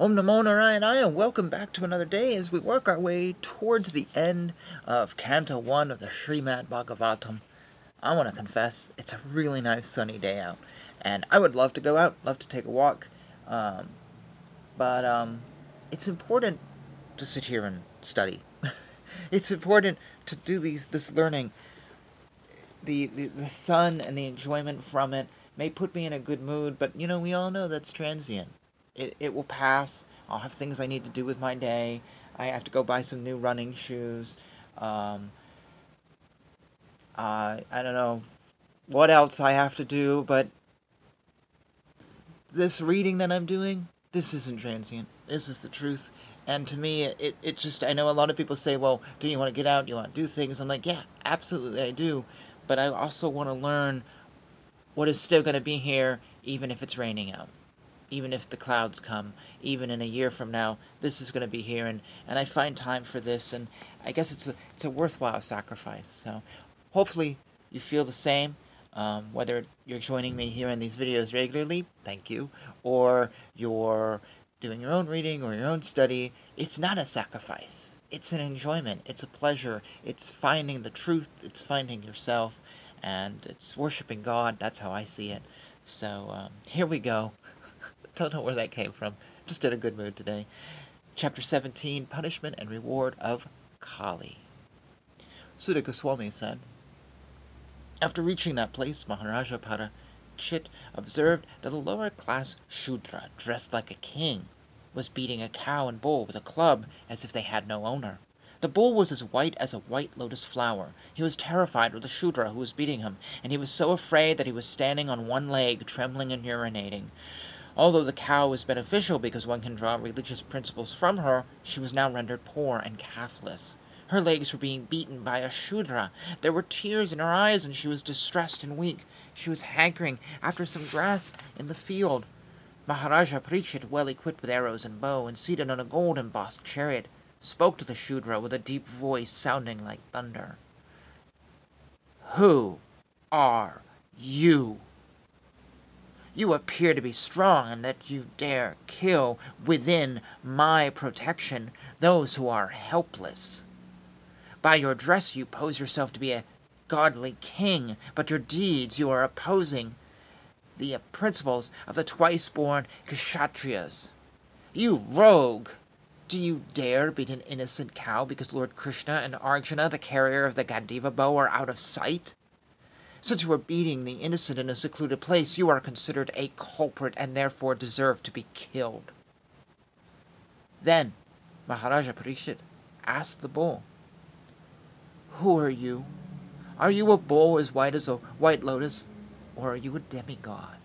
Om Namo Narayana and welcome back to another day as we work our way towards the end of Canto 1 of the Srimad Bhagavatam. I want to confess, it's a really nice sunny day out, and I would love to go out, love to take a walk, um, but um, it's important to sit here and study. it's important to do this learning. The, the, the sun and the enjoyment from it may put me in a good mood, but you know, we all know that's transient it, it will pass. I'll have things I need to do with my day. I have to go buy some new running shoes. Um, uh, I don't know what else I have to do, but this reading that I'm doing, this isn't transient. This is the truth. And to me, it, it just, I know a lot of people say, well, do you want to get out? Do you want to do things? I'm like, yeah, absolutely, I do. But I also want to learn what is still going to be here, even if it's raining out even if the clouds come, even in a year from now, this is going to be here, and, and I find time for this, and I guess it's a, it's a worthwhile sacrifice. So hopefully you feel the same, um, whether you're joining me here in these videos regularly, thank you, or you're doing your own reading or your own study, it's not a sacrifice. It's an enjoyment. It's a pleasure. It's finding the truth. It's finding yourself. And it's worshiping God. That's how I see it. So um, here we go. Don't know where that came from. Just in a good mood today. Chapter 17 Punishment and Reward of Kali. Suta Goswami said, After reaching that place, Maharaja Parikshit observed that a lower class Shudra, dressed like a king, was beating a cow and bull with a club as if they had no owner. The bull was as white as a white lotus flower. He was terrified of the Shudra who was beating him, and he was so afraid that he was standing on one leg, trembling and urinating. Although the cow was beneficial because one can draw religious principles from her, she was now rendered poor and calfless. Her legs were being beaten by a Shudra. There were tears in her eyes, and she was distressed and weak. She was hankering after some grass in the field. Maharaja Parikshit, well equipped with arrows and bow, and seated on a gold embossed chariot, spoke to the Shudra with a deep voice sounding like thunder. Who are you? You appear to be strong, and that you dare kill, within my protection, those who are helpless. By your dress you pose yourself to be a godly king, but your deeds you are opposing the principles of the twice born Kshatriyas. You rogue! Do you dare beat an innocent cow because Lord Krishna and Arjuna, the carrier of the Gandiva bow, are out of sight? Since you are beating the innocent in a secluded place, you are considered a culprit and therefore deserve to be killed. Then Maharaja Parikshit asked the bull, Who are you? Are you a bull as white as a white lotus, or are you a demigod?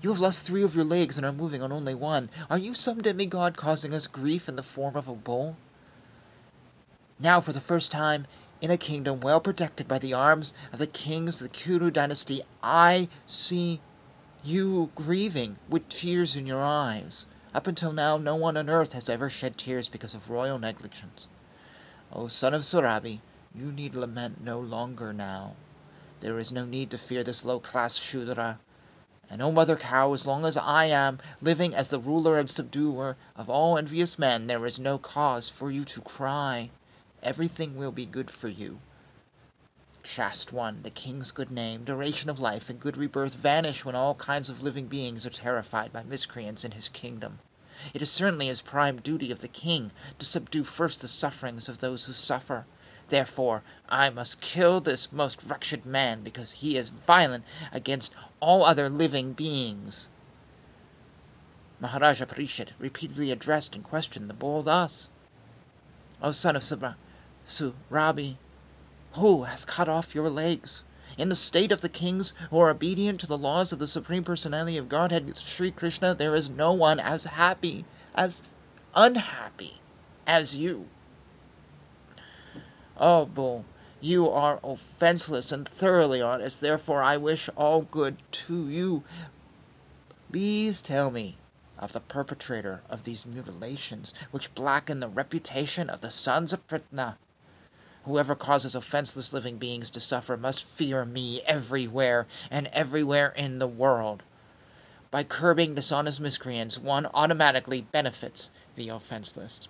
You have lost three of your legs and are moving on only one. Are you some demigod causing us grief in the form of a bull? Now, for the first time in a kingdom well protected by the arms of the kings of the Kuru dynasty, I see you grieving with tears in your eyes. Up until now, no one on earth has ever shed tears because of royal negligence. O son of Surabi, you need lament no longer now. There is no need to fear this low class Shudra. And O mother cow, as long as I am living as the ruler and subduer of all envious men, there is no cause for you to cry everything will be good for you. Shast one, the king's good name, duration of life, and good rebirth vanish when all kinds of living beings are terrified by miscreants in his kingdom. It is certainly his prime duty of the king to subdue first the sufferings of those who suffer. Therefore, I must kill this most wretched man because he is violent against all other living beings. Maharaja Parikshit repeatedly addressed and questioned the bull thus. O son of Subra, Surabi, who has cut off your legs? In the state of the kings who are obedient to the laws of the Supreme Personality of Godhead, Sri Krishna, there is no one as happy, as unhappy as you. Oh, bull, you are offenseless and thoroughly honest, therefore I wish all good to you. Please tell me of the perpetrator of these mutilations, which blacken the reputation of the sons of Pritha. Whoever causes offenseless living beings to suffer must fear me everywhere and everywhere in the world. By curbing dishonest miscreants, one automatically benefits the offenseless.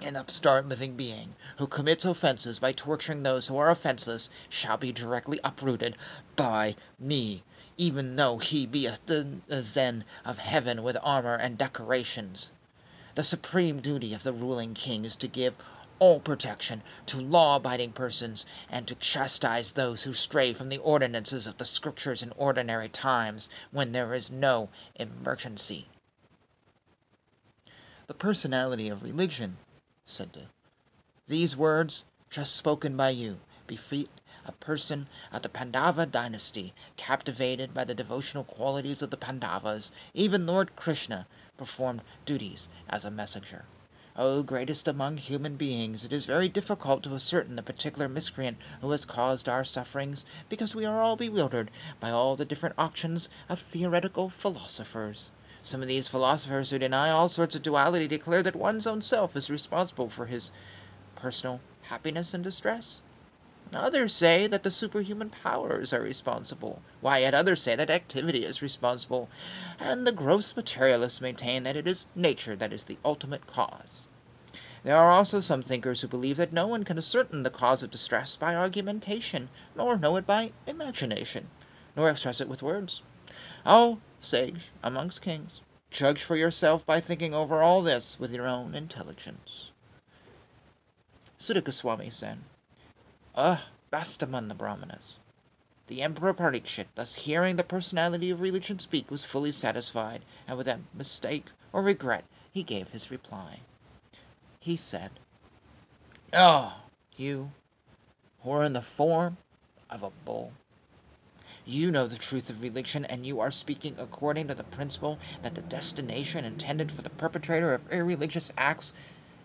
An upstart living being who commits offenses by torturing those who are offenseless shall be directly uprooted by me, even though he be a zen of heaven with armor and decorations. The supreme duty of the ruling king is to give all protection to law abiding persons, and to chastise those who stray from the ordinances of the Scriptures in ordinary times, when there is no emergency. The personality of religion, said De. These words, just spoken by you, befit a person of the Pandava dynasty, captivated by the devotional qualities of the Pandavas. Even Lord Krishna performed duties as a messenger. O greatest among human beings, it is very difficult to ascertain the particular miscreant who has caused our sufferings, because we are all bewildered by all the different auctions of theoretical philosophers. Some of these philosophers who deny all sorts of duality declare that one's own self is responsible for his personal happiness and distress. Others say that the superhuman powers are responsible, while yet others say that activity is responsible, and the gross materialists maintain that it is nature that is the ultimate cause. There are also some thinkers who believe that no one can ascertain the cause of distress by argumentation, nor know it by imagination, nor express it with words. Oh, sage amongst kings, judge for yourself by thinking over all this with your own intelligence. Suta Goswami said, Ah, best among the Brahmanas. The Emperor Parikshit, thus hearing the personality of religion speak, was fully satisfied, and without mistake or regret he gave his reply he said, Oh, you who are in the form of a bull. You know the truth of religion, and you are speaking according to the principle that the destination intended for the perpetrator of irreligious acts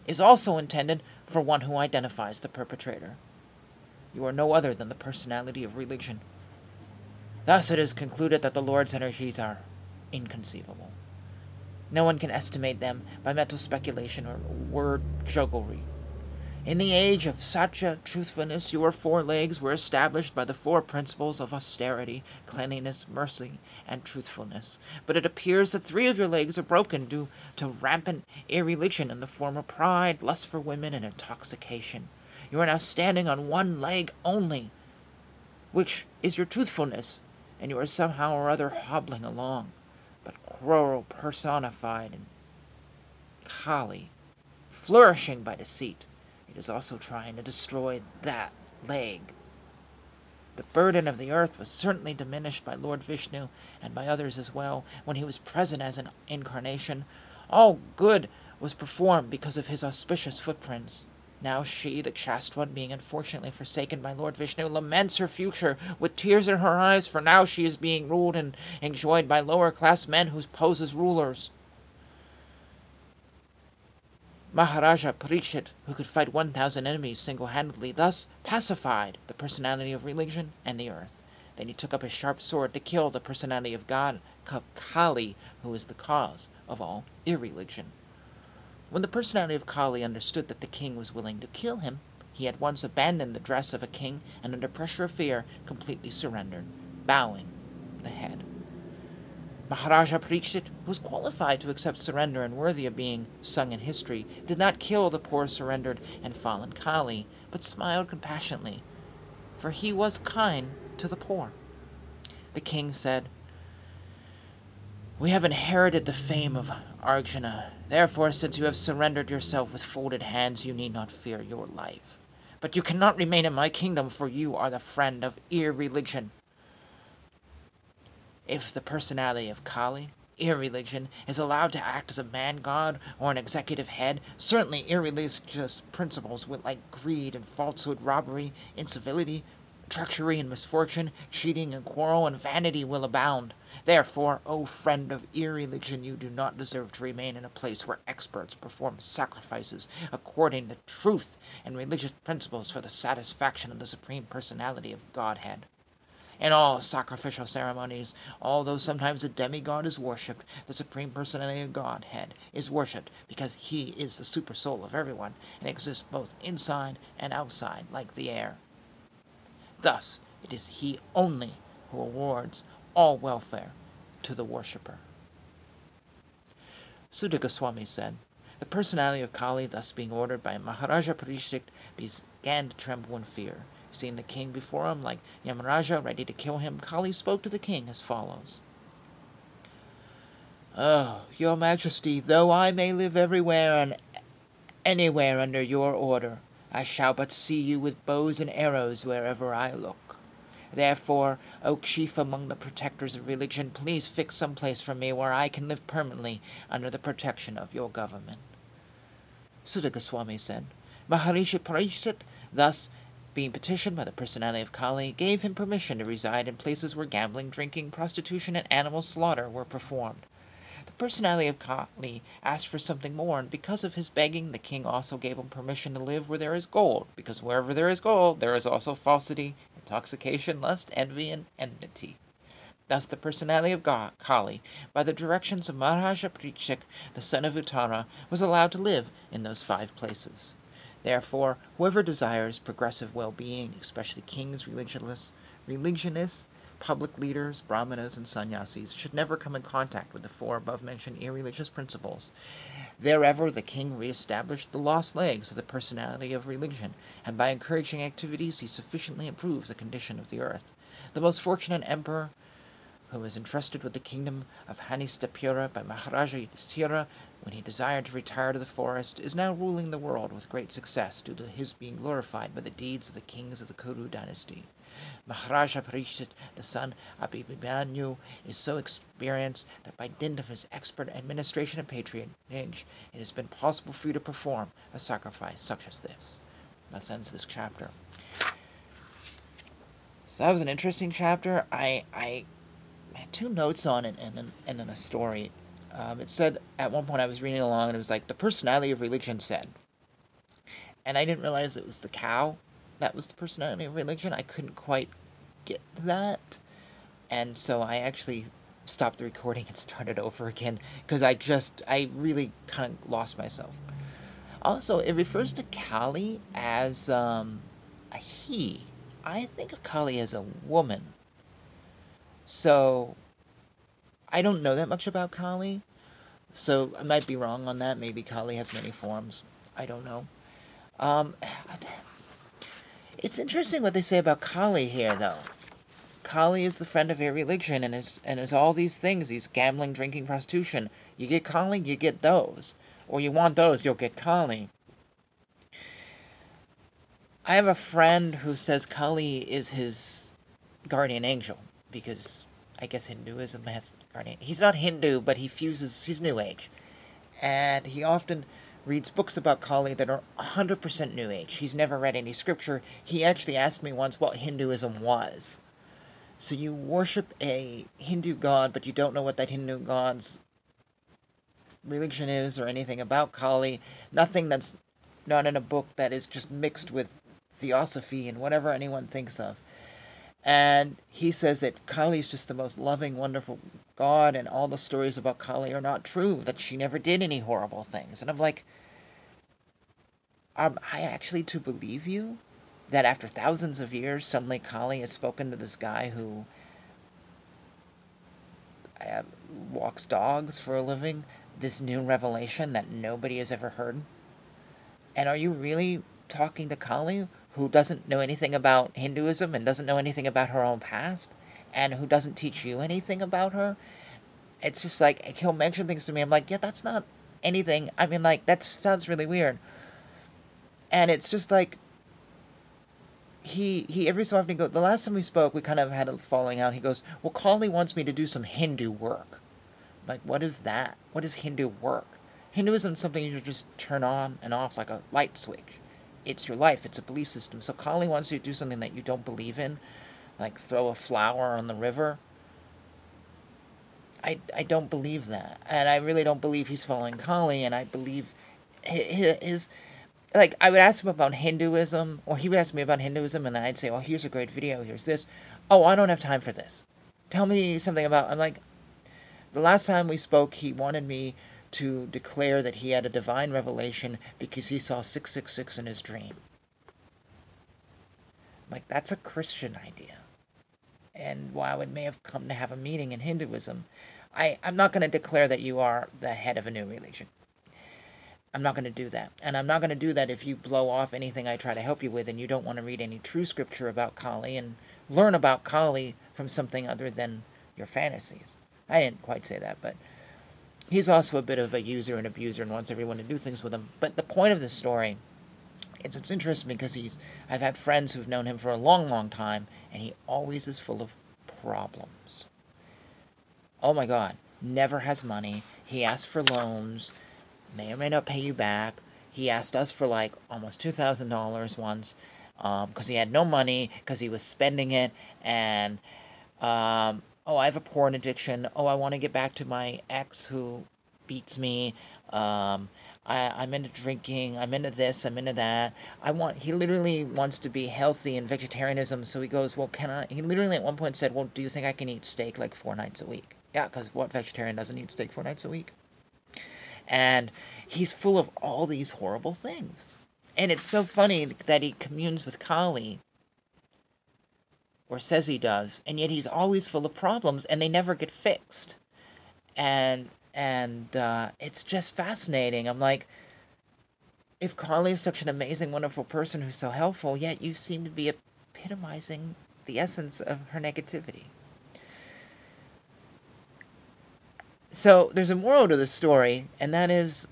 is also intended for one who identifies the perpetrator. You are no other than the personality of religion. Thus it is concluded that the Lord's energies are inconceivable. No one can estimate them by mental speculation or word jugglery. In the age of Satya truthfulness, your four legs were established by the four principles of austerity, cleanliness, mercy, and truthfulness. But it appears that three of your legs are broken due to rampant irreligion in the form of pride, lust for women, and intoxication. You are now standing on one leg only, which is your truthfulness, and you are somehow or other hobbling along but Kroro personified in Kali, flourishing by deceit. It is also trying to destroy that leg. The burden of the earth was certainly diminished by Lord Vishnu and by others as well when he was present as an incarnation. All good was performed because of his auspicious footprints. Now she, the chaste one, being unfortunately forsaken by Lord Vishnu, laments her future with tears in her eyes, for now she is being ruled and enjoyed by lower class men who pose as rulers. Maharaja Parikshit, who could fight 1,000 enemies single handedly, thus pacified the personality of religion and the earth. Then he took up his sharp sword to kill the personality of God, Kali, who is the cause of all irreligion. When the personality of Kali understood that the king was willing to kill him, he at once abandoned the dress of a king and under pressure of fear completely surrendered, bowing the head. Maharaja Parikshit, who was qualified to accept surrender and worthy of being sung in history, did not kill the poor surrendered and fallen Kali, but smiled compassionately, for he was kind to the poor. The king said, We have inherited the fame of Arjuna Therefore, since you have surrendered yourself with folded hands, you need not fear your life. But you cannot remain in my kingdom, for you are the friend of irreligion. If the personality of Kali, irreligion, is allowed to act as a man god or an executive head, certainly irreligious principles like greed and falsehood, robbery, incivility, treachery and misfortune, cheating and quarrel and vanity will abound. Therefore, O friend of irreligion, you do not deserve to remain in a place where experts perform sacrifices according to truth and religious principles for the satisfaction of the Supreme Personality of Godhead. In all sacrificial ceremonies, although sometimes a demigod is worshipped, the Supreme Personality of Godhead is worshipped because he is the super soul of everyone and exists both inside and outside like the air. Thus, it is he only who awards all welfare to the worshipper. Suta Goswami said, The personality of Kali, thus being ordered by Maharaja Parikshit, began to tremble in fear. Seeing the king before him like Yamaraja ready to kill him, Kali spoke to the king as follows. Oh, your majesty, though I may live everywhere and anywhere under your order, I shall but see you with bows and arrows wherever I look. Therefore, O chief among the protectors of religion, please fix some place for me where I can live permanently under the protection of your government. Suta Goswami said, Maharishi Parikshit, thus being petitioned by the personality of Kali, gave him permission to reside in places where gambling, drinking, prostitution, and animal slaughter were performed. Personality of Kali asked for something more, and because of his begging, the king also gave him permission to live where there is gold, because wherever there is gold, there is also falsity, intoxication, lust, envy, and enmity. Thus the personality of God, Kali, by the directions of Maharaja Parikshit, the son of Uttara, was allowed to live in those five places. Therefore, whoever desires progressive well-being, especially kings, religionists, religionists, public leaders, brahmanas, and sannyasis should never come in contact with the four above-mentioned irreligious principles. Therever the king re-established the lost legs of the personality of religion, and by encouraging activities he sufficiently improved the condition of the earth. The most fortunate emperor who was entrusted with the kingdom of Hastinapuram by Maharaja Yudhishthira when he desired to retire to the forest, is now ruling the world with great success due to his being glorified by the deeds of the kings of the Kuru dynasty. Maharaja Parikshit, the son of Abhimanyu, is so experienced that by dint of his expert administration and patronage, it has been possible for you to perform a sacrifice such as this. Thus ends this chapter. So that was an interesting chapter. I I had two notes on it and then and then a story. Um, it said at one point I was reading along and it was like the personality of religion said, and I didn't realize it was the cow that was the personality of religion. I couldn't quite get that. And so I actually stopped the recording and started over again because I just, I really kind of lost myself. Also, it refers to Kali as um, a he. I think of Kali as a woman. So, I don't know that much about Kali. So, I might be wrong on that. Maybe Kali has many forms. I don't know. Um, it's interesting what they say about Kali here, though. Kali is the friend of a religion and is and is all these things, these gambling, drinking, prostitution. You get Kali, you get those. Or you want those, you'll get Kali. I have a friend who says Kali is his guardian angel because I guess Hinduism has guardian. He's not Hindu, but he fuses. He's New Age, and he often reads books about Kali that are 100% New Age. He's never read any scripture. He actually asked me once what Hinduism was. So you worship a Hindu god, but you don't know what that Hindu god's religion is or anything about Kali. Nothing that's not in a book that is just mixed with theosophy and whatever anyone thinks of. And he says that Kali is just the most loving, wonderful God, and all the stories about Kali are not true, that she never did any horrible things. And I'm like, am I actually to believe you? That after thousands of years, suddenly Kali has spoken to this guy who uh, walks dogs for a living, this new revelation that nobody has ever heard? And are you really talking to Kali, who doesn't know anything about Hinduism and doesn't know anything about her own past? And who doesn't teach you anything about her, it's just like he'll mention things to me. I'm like, yeah, that's not anything. I mean, like that sounds really weird. And it's just like he he every so often he goes. The last time we spoke, we kind of had a falling out. He goes, well, Kali wants me to do some Hindu work. I'm like, what is that? What is Hindu work? Hinduism is something you just turn on and off like a light switch. It's your life. It's a belief system. So Kali wants you to do something that you don't believe in like throw a flower on the river. I, I don't believe that. And I really don't believe he's following Kali, and I believe his, his, like, I would ask him about Hinduism, or he would ask me about Hinduism, and I'd say, oh, here's a great video, here's this. Oh, I don't have time for this. Tell me something about, I'm like, the last time we spoke, he wanted me to declare that he had a divine revelation because he saw 666 in his dream. I'm like, that's a Christian idea and while it may have come to have a meaning in Hinduism, I, I'm not going to declare that you are the head of a new religion. I'm not going to do that. And I'm not going to do that if you blow off anything I try to help you with and you don't want to read any true scripture about Kali and learn about Kali from something other than your fantasies. I didn't quite say that, but he's also a bit of a user and abuser and wants everyone to do things with him. But the point of the story is it's interesting because he's I've had friends who've known him for a long, long time, and he always is full of problems. Oh my god, never has money. He asks for loans may or may not pay you back. He asked us for like almost $2,000 once because um, he had no money because he was spending it. And, um, oh, I have a porn addiction. Oh, I want to get back to my ex who beats me. Um, I, I'm into drinking. I'm into this. I'm into that. I want. He literally wants to be healthy and vegetarianism. So he goes, well, can I? He literally at one point said, well, do you think I can eat steak like four nights a week? Yeah, because what vegetarian doesn't eat steak four nights a week? and he's full of all these horrible things. And it's so funny that he communes with Kali, or says he does, and yet he's always full of problems, and they never get fixed. And and uh, it's just fascinating. I'm like, if Kali is such an amazing, wonderful person who's so helpful, yet you seem to be epitomizing the essence of her negativity. So there's a moral to the story, and that is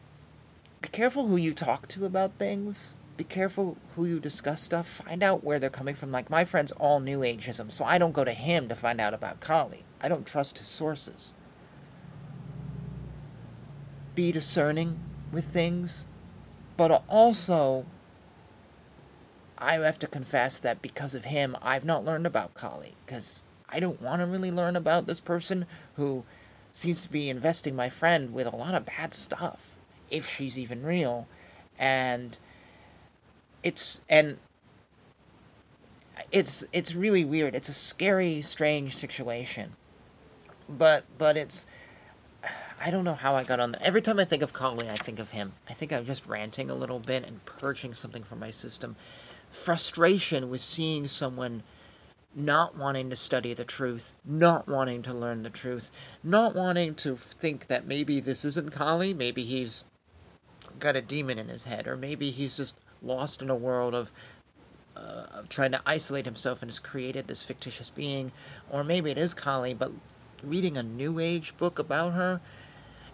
be careful who you talk to about things. Be careful who you discuss stuff. Find out where they're coming from. Like my friend's all New Ageism, so I don't go to him to find out about Kali. I don't trust his sources. Be discerning with things, but also I have to confess that because of him, I've not learned about Kali because I don't want to really learn about this person who seems to be investing my friend with a lot of bad stuff, if she's even real. And it's and it's it's really weird. It's a scary, strange situation. But but it's I don't know how I got on that. Every time I think of Kali, I think of him. I think I'm just ranting a little bit and purging something from my system. Frustration with seeing someone not wanting to study the truth, not wanting to learn the truth, not wanting to think that maybe this isn't Kali, maybe he's got a demon in his head, or maybe he's just lost in a world of, uh, trying to isolate himself and has created this fictitious being, or maybe it is Kali, but reading a New Age book about her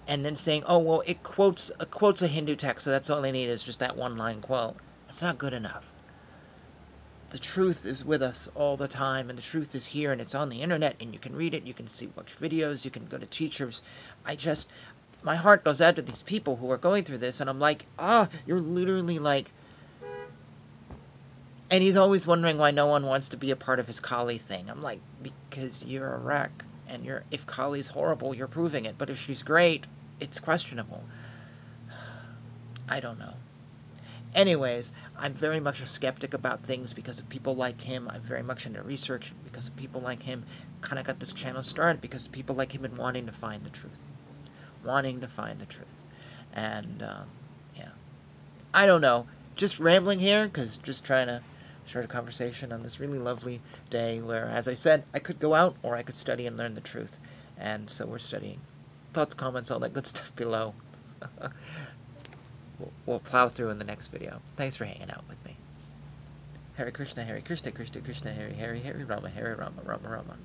and then saying, "Oh well, it quotes it quotes a Hindu text, so that's all they need is just that one line quote." It's not good enough the truth is with us all the time and the truth is here and it's on the internet and you can read it you can see watch videos you can go to teachers i just my heart goes out to these people who are going through this and i'm like ah you're literally like and he's always wondering why no one wants to be a part of his Kali thing. I'm like, because you're a wreck, and you're if Kali's horrible, you're proving it. But if she's great, it's questionable. I don't know. Anyways, I'm very much a skeptic about things because of people like him. I'm very much into research because of people like him. Kind of got this channel started because people like him and wanting to find the truth. Wanting to find the truth. And, um, yeah. I don't know. Just rambling here because just trying to start a conversation on this really lovely day where, as I said, I could go out or I could study and learn the truth. And so we're studying. Thoughts, comments, all that good stuff below. we'll, we'll plow through in the next video. Thanks for hanging out with me. Hare Krishna, Hare Krishna, Krishna Krishna, Hare Hare, Hare Rama, Hare Rama, Rama Rama.